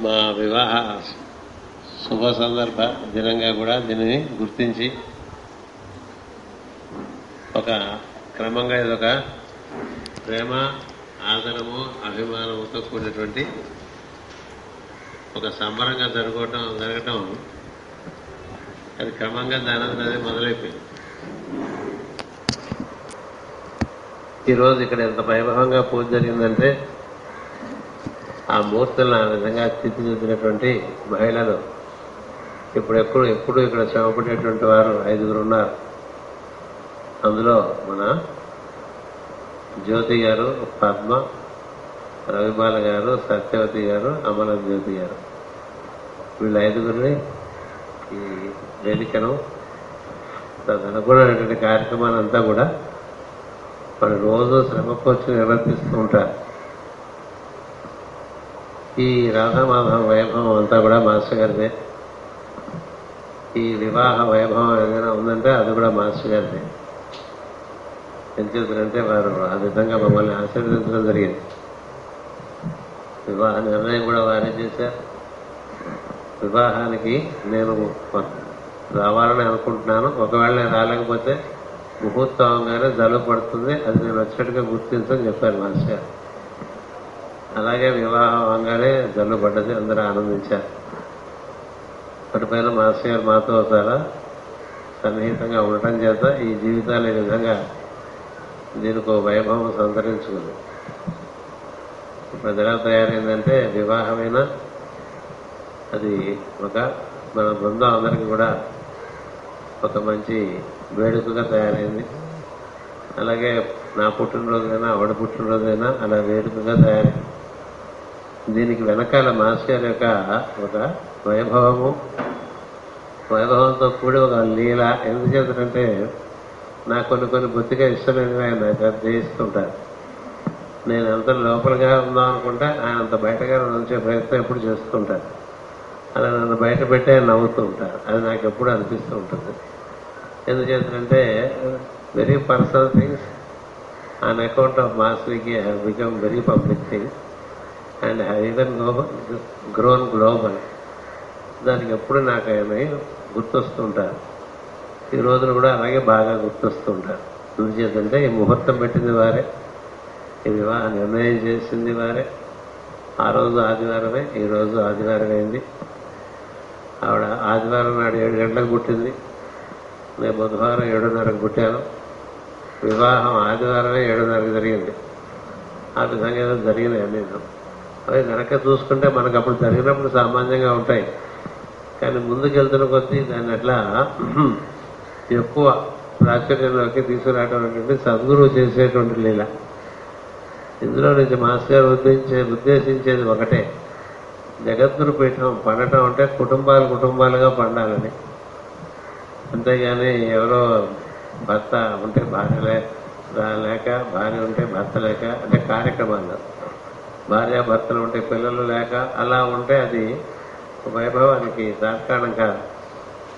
మా వివాహ శుభ సందర్భ దినంగా కూడా దీనిని గుర్తించి ఒక క్రమంగా ఇదొక ప్రేమ ఆదరము అభిమానముతో కూడినటువంటి ఒక సంబరంగా జరగటం జరగటం. అది క్రమంగా దాని మొదలైపోయింది. ఈరోజు ఇక్కడ ఎంత వైభవంగా పూజ జరిగిందంటే ఆ మూర్తులను ఆ విధంగా తీర్చిదిద్దినటువంటి మహిళలు ఇప్పుడు ఎప్పుడు ఎప్పుడు ఇక్కడ శ్రమపడేటువంటి వారు ఐదుగురు ఉన్నారు. అందులో మన జ్యోతి గారు పద్మ రవిబాల గారు సత్యవతి గారు అమల జ్యోతి గారు. వీళ్ళ ఐదుగురిని ఈ వేదికను అనుగుణమైనటువంటి కార్యక్రమాలంతా అంతా కూడా వాళ్ళు రోజు శ్రమకొచ్చి నిర్వర్తిస్తూ ఉంటారు. ఈ రాధామాధవ వైభవం అంతా కూడా మాస్టర్ గారిదే. ఈ వివాహ వైభవం ఏదైనా ఉందంటే అది కూడా మాస్టర్ గారిదే. ఎందుకంటే వారు ఆ విధంగా మమ్మల్ని ఆశీర్వదించడం జరిగింది. వివాహ నిర్ణయం కూడా వారే చేశారు. వివాహానికి నేను రావాలని అనుకుంటున్నాను. ఒకవేళ నేను రాలేకపోతే ముహూర్తం అవగానే జలుబు పడుతుంది. అది నేను వచ్చినట్టుగా గుర్తించని చెప్పారు మాస్టర్ గారు. అలాగే వివాహం అవగానే జల్లు పడ్డది అందరూ ఆనందించారు. ఇప్పటిపైన మాస్టర్ గారు మాతో చాలా సన్నిహితంగా ఉండటం చేత ఈ జీవితాలు ఈ విధంగా దీనికి ఒక వైభవం సంతరించుకుంది. ఇప్పుడు ఎలా తయారైందంటే వివాహమైన అది ఒక మన బృందం అందరికీ కూడా ఒక మంచి వేడుకగా తయారైంది. అలాగే నా పుట్టినరోజైనా ఆవిడ పుట్టినరోజైనా అలా వేడుకగా తయారైంది. దీనికి వెనకాల మాస్టర్ యొక్క ఒక వైభవము. వైభవంతో కూడి ఒక లీల. ఎందుకు ఎందుచేతంటే నాకు కొన్ని కొన్ని బొత్తిగా ఇష్టమైనవి ఆయన జయిస్తుంటారు నేను ఎంత లోపలగా ఉందాం అనుకుంటే ఆయన అంత బయటగా ఉంచే ప్రయత్నం ఎప్పుడు చేస్తుంటారు. అలా నన్ను బయట పెట్టి ఆయన నవ్వుతూ ఉంటారు. అది నాకు ఎప్పుడు అనిపిస్తూ ఉంటుంది. ఎందుచేతంటే very personal things on account of mass have become very public things and have even global grown global. దానికి ఎప్పుడు నాకు ఆయన గుర్తొస్తుంటారు. ఈ రోజున కూడా అలాగే బాగా గుర్తొస్తుంటారు. ఎందుచేతంటే ఈ ముహూర్తం పెట్టింది వారే. ఈ వివాహ నిర్ణయం చేసింది వారే. ఆ రోజు ఆదివారమే ఈ రోజు ఆదివారం అయింది. ఆవిడ ఆదివారం నాడు ఏడు గంటలకు పుట్టింది. నేను బుధవారం ఏడున్నరకు పుట్టాను. వివాహం ఆదివారమే ఏడున్నరకు జరిగింది. ఆ విధంగా జరిగినాయి అన్నీ. అవి వెనక చూసుకుంటే మనకు అప్పుడు జరిగినప్పుడు సామాన్యంగా ఉంటాయి. కానీ ముందుకెళ్తున్న కొద్దీ దాన్ని అట్లా ఎక్కువ ప్రాచుర్యంలోకి తీసుకురావడం అనేటువంటి సద్గురువు చేసేటువంటి లీల. ఇందులో నుంచి మాస్టర్ గారు ఉద్దేశించే ఉద్దేశించేది ఒకటే. జగద్గురు పీఠం పండటం అంటే కుటుంబాలు కుటుంబాలుగా పండాలని. అంతేగాని ఎవరో భర్త ఉంటే భార్య లేక భార్య ఉంటే భర్త లేక అంటే కార్యక్రమాలు భార్య భర్తలు ఉంటే పిల్లలు లేక అలా ఉంటే అది వైభవానికి తాత్కాలం కాదు.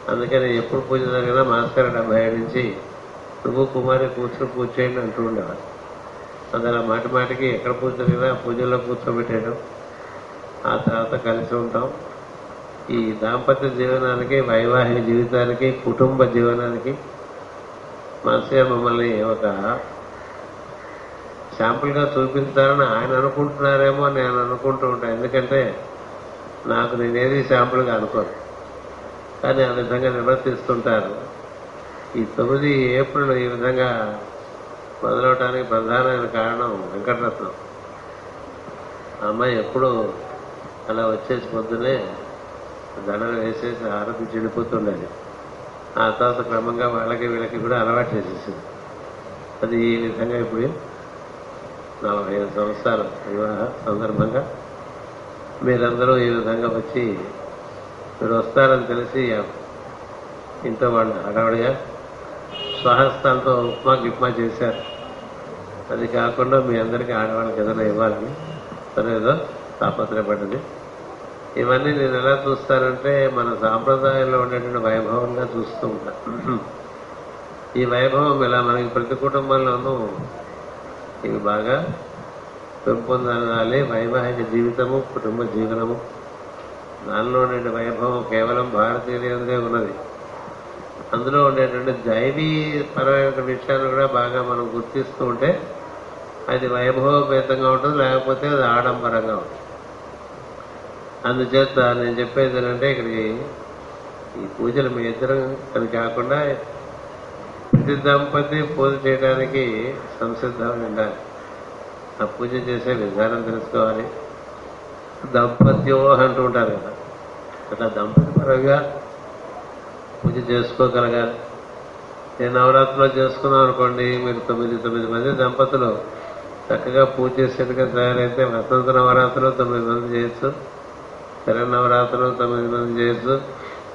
అందుకని ఎప్పుడు పూజ జరిగినా మాస్టర్ డెబ్బై నుంచి నువ్వు కుమారి కూర్చుని పూజ చేయండి అంటూ ఉండేవారు. అందులో మాటి మాటికి ఎక్కడ పూజ జరిగినా పూజల్లో కూర్చోబెట్టేయడం. ఆ తర్వాత కలిసి ఉంటాం. ఈ దాంపత్య జీవనానికి వైవాహిక జీవితానికి కుటుంబ జీవనానికి మాస్టర్ మమ్మల్ని ఒక శాంపుల్గా చూపించాలని ఆయన అనుకుంటున్నారేమో నేను అనుకుంటూ ఉంటాను ఎందుకంటే నాకు నేనేది శాంపుల్గా అనుకోను. కానీ ఆ విధంగా నిర్వర్తిస్తుంటారు. ఈ తొమ్మిది ఏప్రిల్ ఈ విధంగా మొదలవటానికి ప్రధానమైన కారణం వెంకటరత్నం. ఆ అమ్మాయి ఎప్పుడు అలా వచ్చేసి పొద్దునే దండలు వేసేసి ఆరతి చెడిపోతుండేది. ఆ తర్వాత క్రమంగా వాళ్ళకి వీళ్ళకి కూడా అలవాటు చేసేసింది. అది ఈ విధంగా ఇప్పుడు నలభై ఐదు సంవత్సరాల వివాహ సందర్భంగా. మీరందరూ ఈ విధంగా వచ్చి మీరు వస్తారని తెలిసి ఇంట్లో వాళ్ళు హడావుడిగా స్వహస్తాలతో ఉప్మా గిప్మా చేశారు. అది కాకుండా మీ అందరికీ ఆడవాళ్ళకి ఏదైనా ఇవ్వాలని సరే ఏదో తాపత్రయపడ్డది ఇవన్నీ నేను ఎలా చూస్తానంటే మన సాంప్రదాయంలో ఉండేటువంటి వైభవంగా చూస్తూ ఉంటాను ఈ వైభవం ఇలా మనకి ప్రతి కుటుంబంలోనూ ఇవి బాగా పెంపొందాలి వైవాహిక జీవితము కుటుంబ జీవనము. దానిలో ఉండే వైభవం కేవలం భారతీయులందే ఉన్నది. అందులో ఉండేటువంటి దైవీ పరమైన విషయాలు కూడా బాగా మనం గుర్తిస్తూ ఉంటే అది వైభవపేతంగా ఉంటుంది లేకపోతే అది ఆడంబరంగా ఉంటుంది. అందుచేత నేను చెప్పేది ఏంటంటే ఇక్కడికి ఈ పూజలు మీ ఇద్దరం అని కాకుండా ప్రతి దంపతి పూజ చేయడానికి సంసిద్ధం ఉండాలి. ఆ పూజ చేసే విధానం తెలుసుకోవాలి. దంపత్యో అంటూ ఉంటారు కదా. అట్లా దంపతి పరంగా పూజ చేసుకోగలగాలి. నేను నవరాత్రిలో చేసుకున్నాం అనుకోండి మీరు తొమ్మిది తొమ్మిది మంది దంపతులు చక్కగా పూజ చేసేట్టుగా తయారైతే వసంత నవరాత్రిలో తొమ్మిది మంది చేయొచ్చు. శర నవరాత్రిలో తొమ్మిది మంది చేయొచ్చు.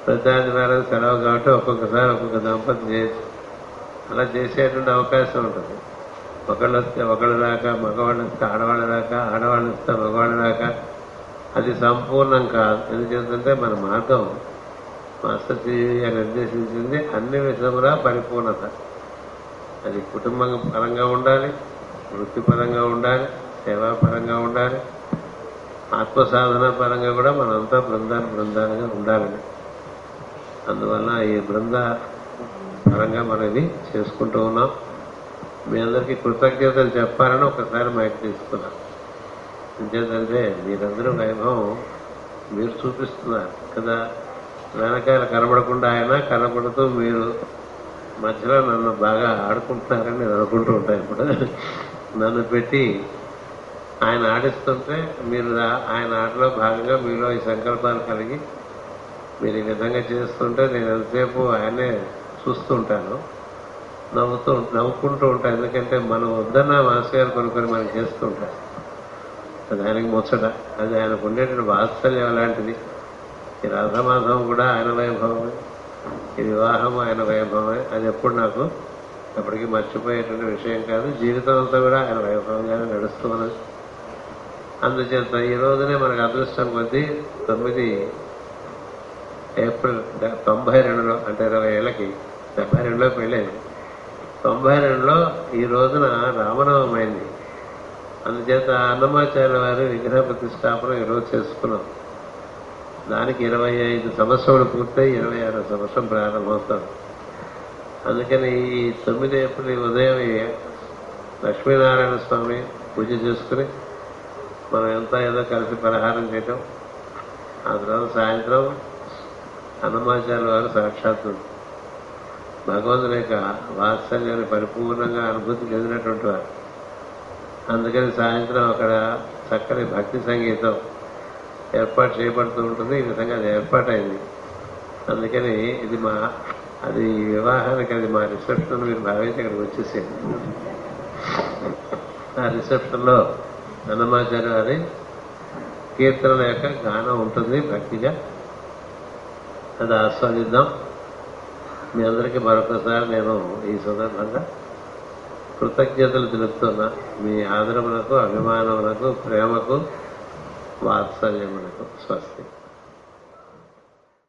ప్రతి ఆదివారం సెలవు కాబట్టి ఒక్కొక్కసారి ఒక్కొక్క దంపతి చేయొచ్చు. అలా చేసేటువంటి అవకాశం ఉంటుంది. ఒకళ్ళు వస్తే ఒకళ్ళు రాక మగవాళ్ళు వస్తే ఆడవాళ్ళు రాక ఆడవాళ్ళు వస్తే మగవాళ్ళు రాక అది సంపూర్ణం కాదు. ఎందుకంటే మన మార్గం మాస్టర్ గారు నిర్దేశించింది అన్ని విషయములా పరిపూర్ణత. అది కుటుంబం పరంగా ఉండాలి వృత్తిపరంగా ఉండాలి సేవాపరంగా ఉండాలి ఆత్మ సాధన పరంగా కూడా మనంతా బృందాలు బృందాలుగా ఉండాలని అందువల్ల ఈ బృంద పరంగా మనం ఇది చేసుకుంటూ ఉన్నాం. మీ అందరికీ కృతజ్ఞతలు చెప్పాలని ఒకసారి మైక్ తీసుకున్నాం. ఎందుకంటే మీరందరూ వైభవం మీరు చూపిస్తున్నారు కదా. వెనకాల కనబడకుండా ఆయన కనబడుతూ మీరు మధ్యలో నన్ను బాగా ఆడుకుంటున్నారని నేను అనుకుంటూ ఉంటాను ఇప్పుడు. నన్ను పెట్టి ఆయన ఆడిస్తుంటే మీరు ఆయన ఆటలో భాగంగా మీలో ఈ సంకల్పాలు కలిగి మీరు ఈ విధంగా చేస్తుంటే నేను ఎంతసేపు ఆయనే చూస్తూ ఉంటాను. నవ్వుతూ నవ్వుకుంటూ ఉంటాను ఎందుకంటే మనం వద్దన్న మాస్టర్ కొనుక్కొని కొన్ని కొన్ని మనం చేస్తూ ఉంటాం. అది ఆయనకి ముచ్చట. అది ఆయనకు ఉండేటువంటి వాత్సల్యం అలాంటిది. ఈ రథమాధవం కూడా ఆయన వైభవమే. ఈ వివాహం ఆయన వైభవమే. అది ఎప్పుడు నాకు ఎప్పటికీ మర్చిపోయేటువంటి విషయం కాదు. జీవితం అంతా కూడా ఆయన వైభవంగానే నడుస్తూ ఉన్నది. అందుచేత ఈ రోజునే మనకు అదృష్టం కొద్దీ తొమ్మిది ఏప్రిల్ తొంభై రెండులో అంటే ఇరవై ఏళ్ళకి డెబ్బై రెండులో పెళ్ళేది తొంభై రెండులో ఈ రోజున రామనవమైంది. అందుచేత అన్నమాచార్య వారి విగ్రహ ప్రతిష్టాపన ఈరోజు చేసుకున్నాం. దానికి ఇరవై ఐదు సంవత్సరాలు పూర్తయి ఇరవై ఆరో సంవత్సరం ప్రారంభమవుతాం. అందుకని ఈ తొమ్మిది ఏప్రిల్ ఉదయం లక్ష్మీనారాయణ స్వామి పూజ చేసుకుని మనం ఎంత ఏదో కలిసి పరిహారం చేయటం. ఆ తర్వాత సాయంత్రం అన్నమాచార్య వారు సాక్షాత్తు భగవంతుని యొక్క వాత్సల్యాన్ని పరిపూర్ణంగా అనుభూతి చెందినటువంటి వారు అందుకని సాయంత్రం అక్కడ చక్కని భక్తి సంగీతం ఏర్పాటు చేయబడుతూ ఉంటుంది. ఈ విధంగా అది ఏర్పాటైంది. అందుకని ఇది మా అది వివాహానికి అది మా రిసెప్షన్ మీరు భావించి ఇక్కడికి వచ్చేసేది ఆ రిసెప్షన్లో అన్నమాచార్య వారి కీర్తనల యొక్క గానం ఉంటుంది భక్తిగా. అది ఆస్వాదిద్దాం. మీ అందరికీ మరొకసారి నేను ఈ సందర్భంగా కృతజ్ఞతలు తెలుపుతున్నా. మీ ఆదరములకు అభిమానములకు ప్రేమకు వాత్సల్యములకు స్వస్తి.